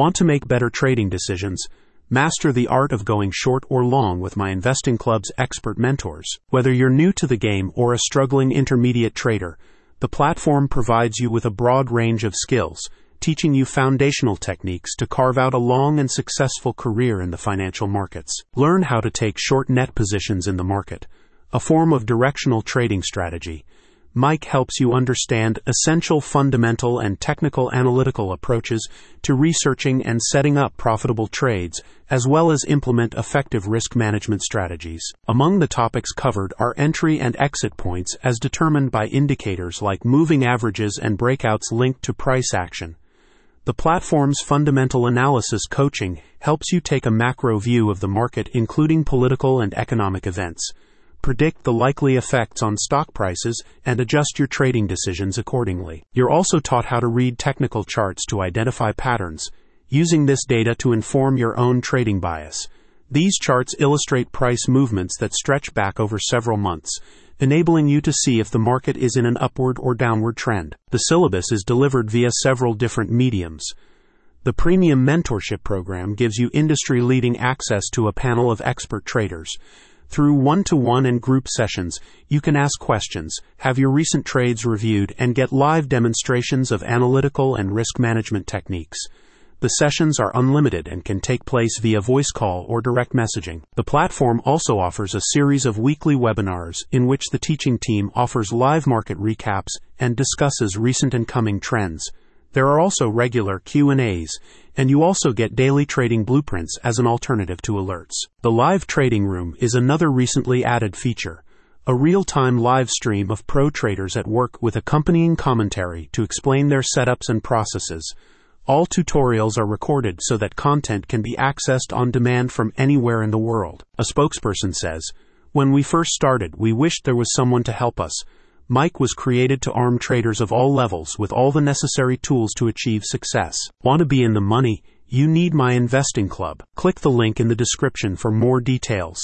Want to make better trading decisions? Master the art of going short or long with my Investing Club's expert mentors. Whether you're new to the game or a struggling intermediate trader, the platform provides you with a broad range of skills, teaching you foundational techniques to carve out a long and successful career in the financial markets. Learn how to take short net positions in the market, a form of directional trading strategy. MIC helps you understand essential fundamental and technical analytical approaches to researching and setting up profitable trades, as well as implement effective risk management strategies. Among the topics covered are entry and exit points as determined by indicators like moving averages and breakouts linked to price action. The platform's fundamental analysis coaching helps you take a macro view of the market, including political and economic events predict the likely effects on stock prices, and adjust your trading decisions accordingly. You're also taught how to read technical charts to identify patterns, using this data to inform your own trading bias. These charts illustrate price movements that stretch back over several months, enabling you to see if the market is in an upward or downward trend. The syllabus is delivered via several different mediums. The Premium Mentorship Program gives you industry leading access to a panel of expert traders through one to one and group sessions, you can ask questions, have your recent trades reviewed, and get live demonstrations of analytical and risk management techniques. The sessions are unlimited and can take place via voice call or direct messaging. The platform also offers a series of weekly webinars in which the teaching team offers live market recaps and discusses recent and coming trends. There are also regular Q&As, and you also get daily trading blueprints as an alternative to alerts. The live trading room is another recently added feature. A real-time live stream of pro traders at work with accompanying commentary to explain their setups and processes. All tutorials are recorded so that content can be accessed on demand from anywhere in the world. A spokesperson says, When we first started, we wished there was someone to help us MIC was created to arm traders of all levels with all the necessary tools to achieve success. Want to be in the money? You need my investing club. Click the link in the description for more details.